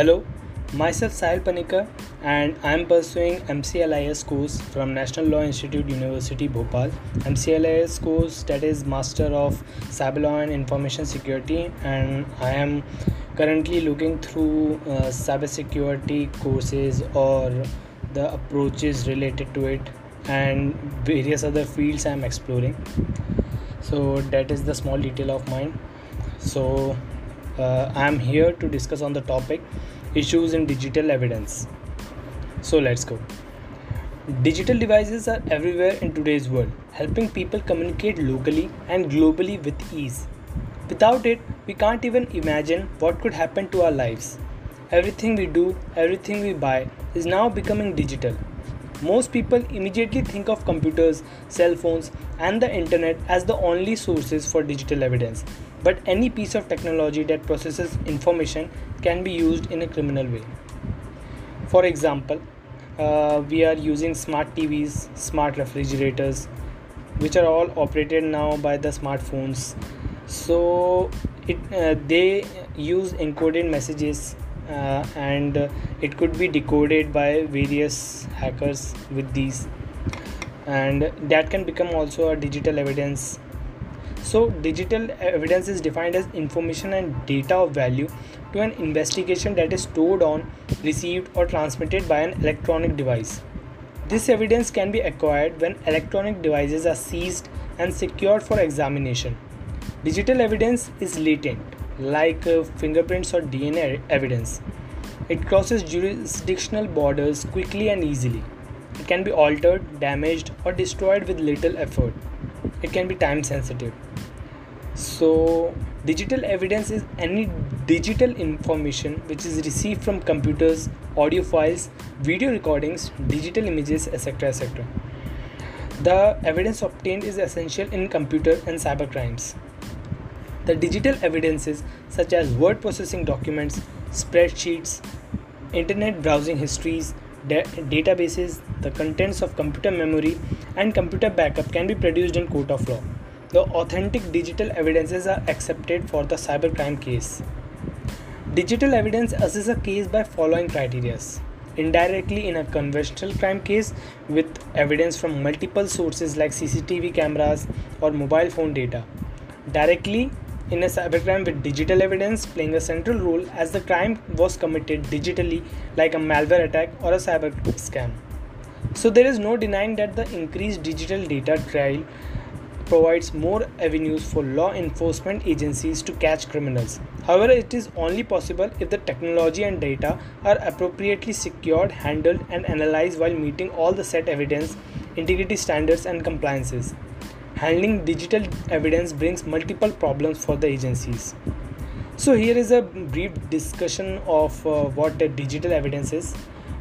Hello, myself Sahil Panikar and I am pursuing MCLIS course from National Law Institute University Bhopal. MCLIS course that is Master of Cyber Law and Information Security and I am currently looking through uh, cybersecurity courses or the approaches related to it and various other fields I am exploring. So that is the small detail of mine. So uh, I am here to discuss on the topic issues in digital evidence. So let's go. Digital devices are everywhere in today's world, helping people communicate locally and globally with ease. Without it, we can't even imagine what could happen to our lives. Everything we do, everything we buy is now becoming digital. Most people immediately think of computers, cell phones, and the internet as the only sources for digital evidence. But any piece of technology that processes information can be used in a criminal way. For example, uh, we are using smart TVs, smart refrigerators, which are all operated now by the smartphones. So it uh, they use encoded messages uh, and it could be decoded by various hackers with these and that can become also a digital evidence so digital evidence is defined as information and data of value to an investigation that is stored on received or transmitted by an electronic device this evidence can be acquired when electronic devices are seized and secured for examination digital evidence is latent like uh, fingerprints or DNA evidence. It crosses jurisdictional borders quickly and easily. It can be altered, damaged, or destroyed with little effort. It can be time sensitive. So, digital evidence is any digital information which is received from computers, audio files, video recordings, digital images, etc. etc. The evidence obtained is essential in computer and cyber crimes. The digital evidences such as word processing documents, spreadsheets, internet browsing histories, da- databases, the contents of computer memory, and computer backup can be produced in court of law. The authentic digital evidences are accepted for the cybercrime case. Digital evidence assesses a case by following criteria. Indirectly, in a conventional crime case, with evidence from multiple sources like CCTV cameras or mobile phone data. Directly, in a cybercrime with digital evidence playing a central role as the crime was committed digitally like a malware attack or a cyber scam. So there is no denying that the increased digital data trail provides more avenues for law enforcement agencies to catch criminals. However, it is only possible if the technology and data are appropriately secured, handled, and analyzed while meeting all the set evidence, integrity standards, and compliances handling digital evidence brings multiple problems for the agencies. So here is a brief discussion of uh, what digital evidence is.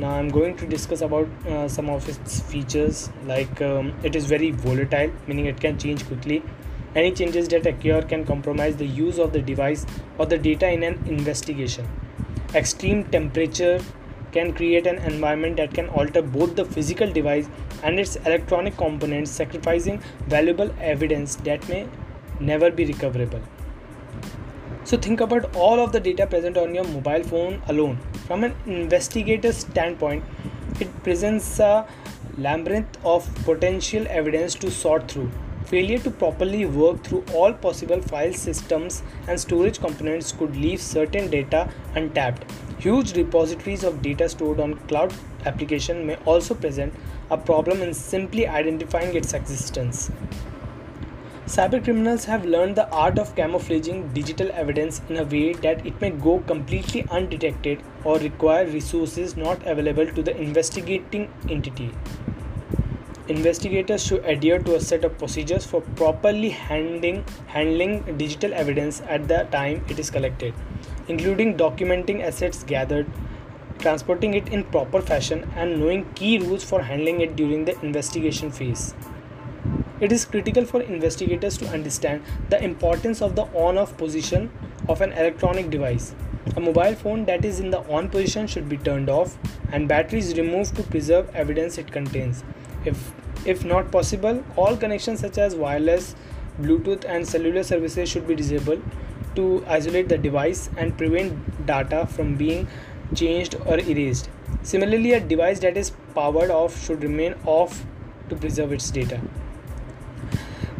Now I'm going to discuss about uh, some of its features like um, it is very volatile meaning it can change quickly. Any changes that occur can compromise the use of the device or the data in an investigation. Extreme temperature can create an environment that can alter both the physical device and its electronic components, sacrificing valuable evidence that may never be recoverable. So, think about all of the data present on your mobile phone alone. From an investigator's standpoint, it presents a labyrinth of potential evidence to sort through. Failure to properly work through all possible file systems and storage components could leave certain data untapped. Huge repositories of data stored on cloud application may also present a problem in simply identifying its existence. Cybercriminals have learned the art of camouflaging digital evidence in a way that it may go completely undetected or require resources not available to the investigating entity. Investigators should adhere to a set of procedures for properly handling, handling digital evidence at the time it is collected, including documenting assets gathered, transporting it in proper fashion, and knowing key rules for handling it during the investigation phase. It is critical for investigators to understand the importance of the on off position of an electronic device. A mobile phone that is in the on position should be turned off and batteries removed to preserve evidence it contains. If if not possible, all connections such as wireless, Bluetooth and cellular services should be disabled to isolate the device and prevent data from being changed, or erased. Similarly, a device that is powered off should remain off to preserve its data.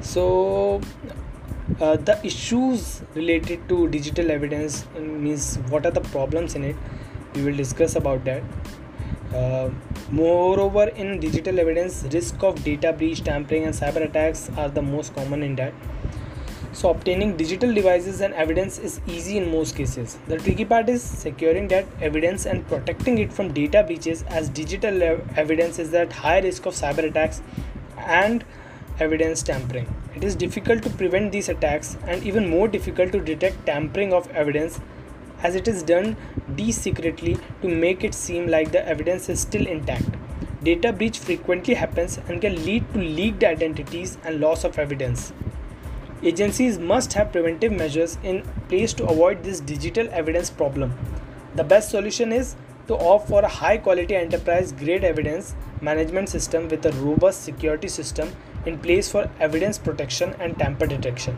So, uh, the issues related to digital evidence means what are the problems in it? We will discuss about that. Uh, moreover in digital evidence risk of data breach tampering and cyber attacks are the most common in that. So obtaining digital devices and evidence is easy in most cases. The tricky part is securing that evidence and protecting it from data breaches as digital evidence is at high risk of cyber attacks and evidence tampering it is difficult to prevent these attacks and even more difficult to detect tampering of evidence as it is done discreetly to make it seem like the evidence is still intact. Data breach frequently happens and can lead to leaked identities and loss of evidence. Agencies must have preventive measures in place to avoid this digital evidence problem. The best solution is to opt for a high quality enterprise grade evidence management system with a robust security system in place for evidence protection and tamper detection.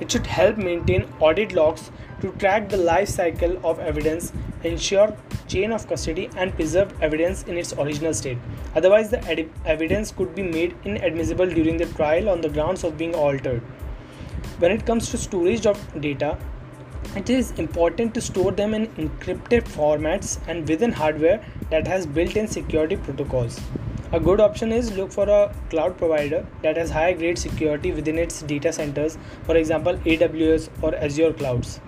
It should help maintain audit logs to track the life cycle of evidence, ensure chain of custody and preserve evidence in its original state. Otherwise, the ed- evidence could be made inadmissible during the trial on the grounds of being altered. When it comes to storage of data, it is important to store them in encrypted formats and within hardware that has built-in security protocols. A good option is look for a cloud provider that has high grade security within its data centers, for example, AWS or Azure clouds.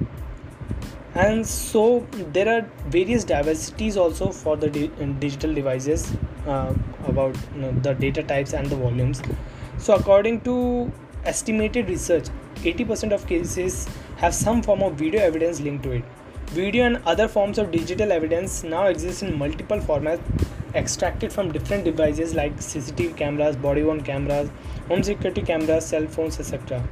And so there are various diversities also for the di- digital devices uh, about you know, the data types and the volumes. So according to estimated research, 80% of cases have some form of video evidence linked to it. Video and other forms of digital evidence now exist in multiple formats extracted from different devices like CCTV cameras, body worn cameras, home security cameras, cell phones, etc.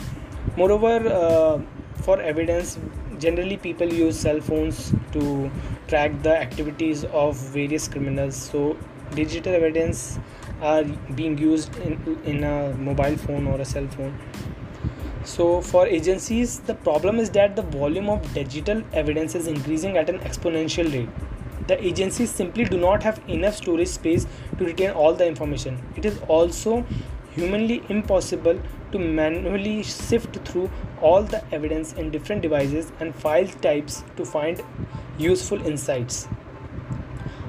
Moreover, uh, for evidence, generally people use cell phones to track the activities of various criminals. So, digital evidence are being used in, in a mobile phone or a cell phone. So, for agencies, the problem is that the volume of digital evidence is increasing at an exponential rate the agencies simply do not have enough storage space to retain all the information. It is also humanly impossible to manually sift through all the evidence in different devices and file types to find useful insights.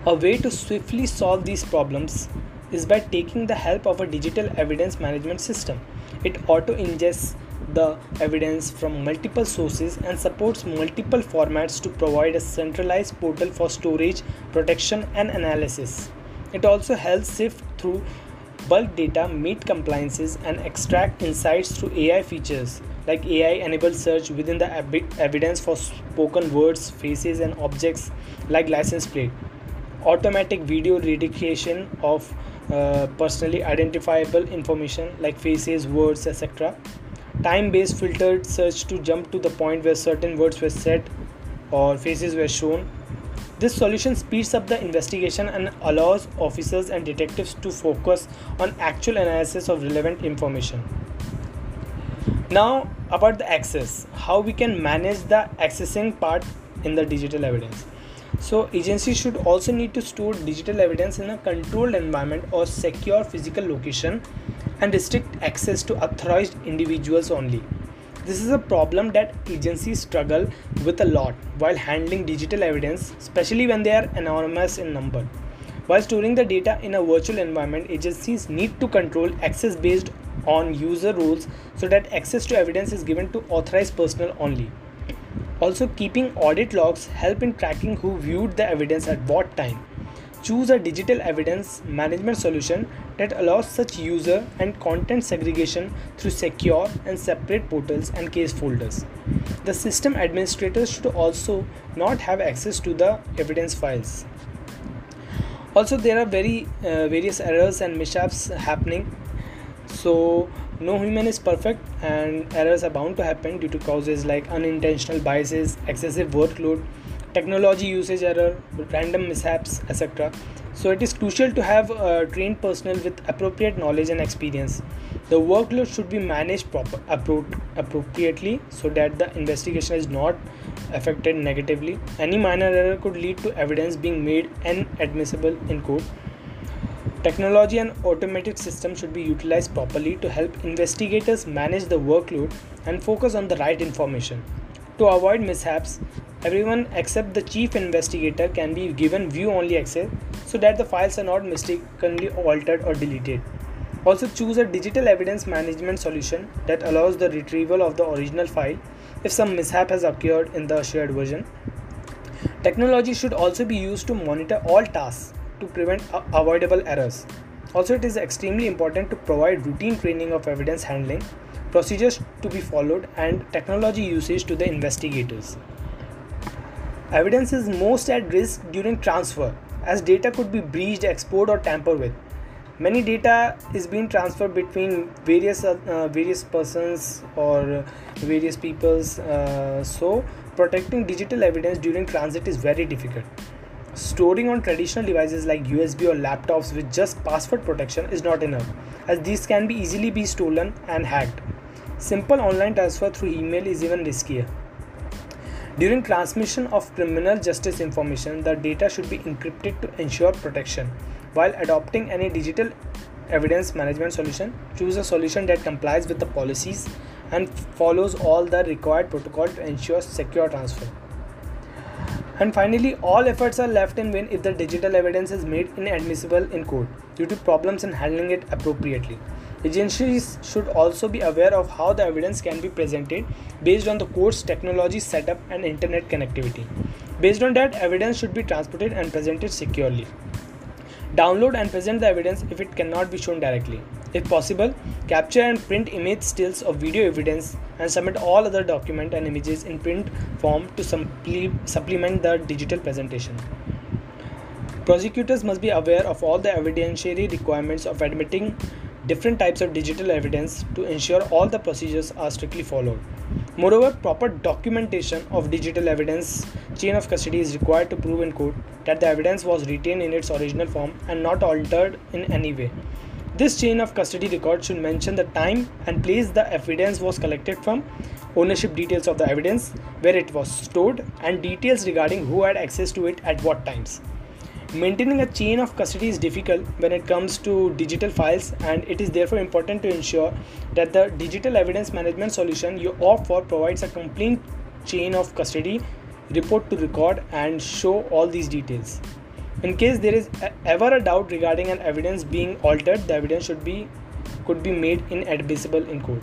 A way to swiftly solve these problems is by taking the help of a digital evidence management system. It auto ingests the evidence from multiple sources and supports multiple formats to provide a centralized portal for storage, protection, and analysis. It also helps sift through bulk data, meet compliances, and extract insights through AI features. Like AI enabled search within the evidence for spoken words, faces, and objects like license plate, automatic video recognition of uh, personally identifiable information like faces, words, etc time based filtered search to jump to the point where certain words were said or faces were shown. This solution speeds up the investigation and allows officers and detectives to focus on actual analysis of relevant information. Now, about the access, how we can manage the accessing part in the digital evidence. So, agencies should also need to store digital evidence in a controlled environment or secure physical location and restrict access to authorized individuals only. This is a problem that agencies struggle with a lot while handling digital evidence, especially when they are anonymous in number. While storing the data in a virtual environment, agencies need to control access based on user rules so that access to evidence is given to authorized personnel only. Also, keeping audit logs help in tracking who viewed the evidence at what time Choose a digital evidence management solution that allows such user and content segregation through secure and separate portals and case folders. The system administrators should also not have access to the evidence files. Also, there are very uh, various errors and mishaps happening. So, no human is perfect, and errors are bound to happen due to causes like unintentional biases, excessive workload, technology usage error, random mishaps, etc. So it is crucial to have uh, trained personnel with appropriate knowledge and experience. The workload should be managed proper, appro- appropriately so that the investigation is not affected negatively. Any minor error could lead to evidence being made inadmissible in court. Technology and automated systems should be utilized properly to help investigators manage the workload and focus on the right information. To avoid mishaps, everyone except the chief investigator can be given view only access so that the files are not mistakenly altered or deleted. Also, choose a digital evidence management solution that allows the retrieval of the original file if some mishap has occurred in the shared version. Technology should also be used to monitor all tasks to prevent avoidable errors. Also, it is extremely important to provide routine training of evidence handling procedures to be followed, and technology usage to the investigators. Evidence is most at risk during transfer as data could be breached, exported, or tampered with. Many data is being transferred between various uh, various persons or various peoples. Uh, so protecting digital evidence during transit is very difficult. Storing on traditional devices like USB or laptops with just password protection is not enough, as these can be easily be stolen and hacked. Simple online transfer through email is even riskier. During transmission of criminal justice information, the data should be encrypted to ensure protection. While adopting any digital evidence management solution, choose a solution that complies with the policies and follows all the required protocol to ensure secure transfer. And finally, all efforts are left in vain if the digital evidence is made inadmissible in court due to problems in handling it appropriately. Agencies should also be aware of how the evidence can be presented based on the court's technology setup and internet connectivity. Based on that, evidence should be transported and presented securely. Download and present the evidence if it cannot be shown directly. If possible, capture and print image stills of video evidence and submit all other document and images in print form to supplement the digital presentation. Prosecutors must be aware of all the evidentiary requirements of admitting different types of digital evidence to ensure all the procedures are strictly followed. Moreover, proper documentation of digital evidence chain of custody is required to prove in court that the evidence was retained in its original form and not altered in any way. This chain of custody record should mention the time and place the evidence was collected from, ownership details of the evidence, where it was stored, and details regarding who had access to it at what times. Maintaining a chain of custody is difficult when it comes to digital files, and it is therefore important to ensure that the digital evidence management solution you opt for provides a complete chain of custody, report to record, and show all these details. In case there is ever a doubt regarding an evidence being altered, the evidence should be could be made inadmissible in court.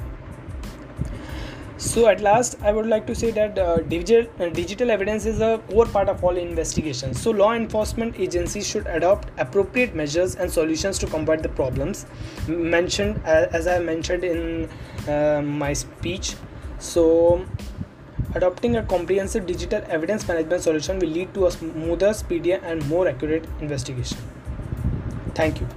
So at last, I would like to say that uh, digital, uh, digital evidence is a core part of all investigations. So law enforcement agencies should adopt appropriate measures and solutions to combat the problems mentioned uh, as I mentioned in uh, my speech. So adopting a comprehensive digital evidence management solution will lead to a smoother, speedier, and more accurate investigation. Thank you.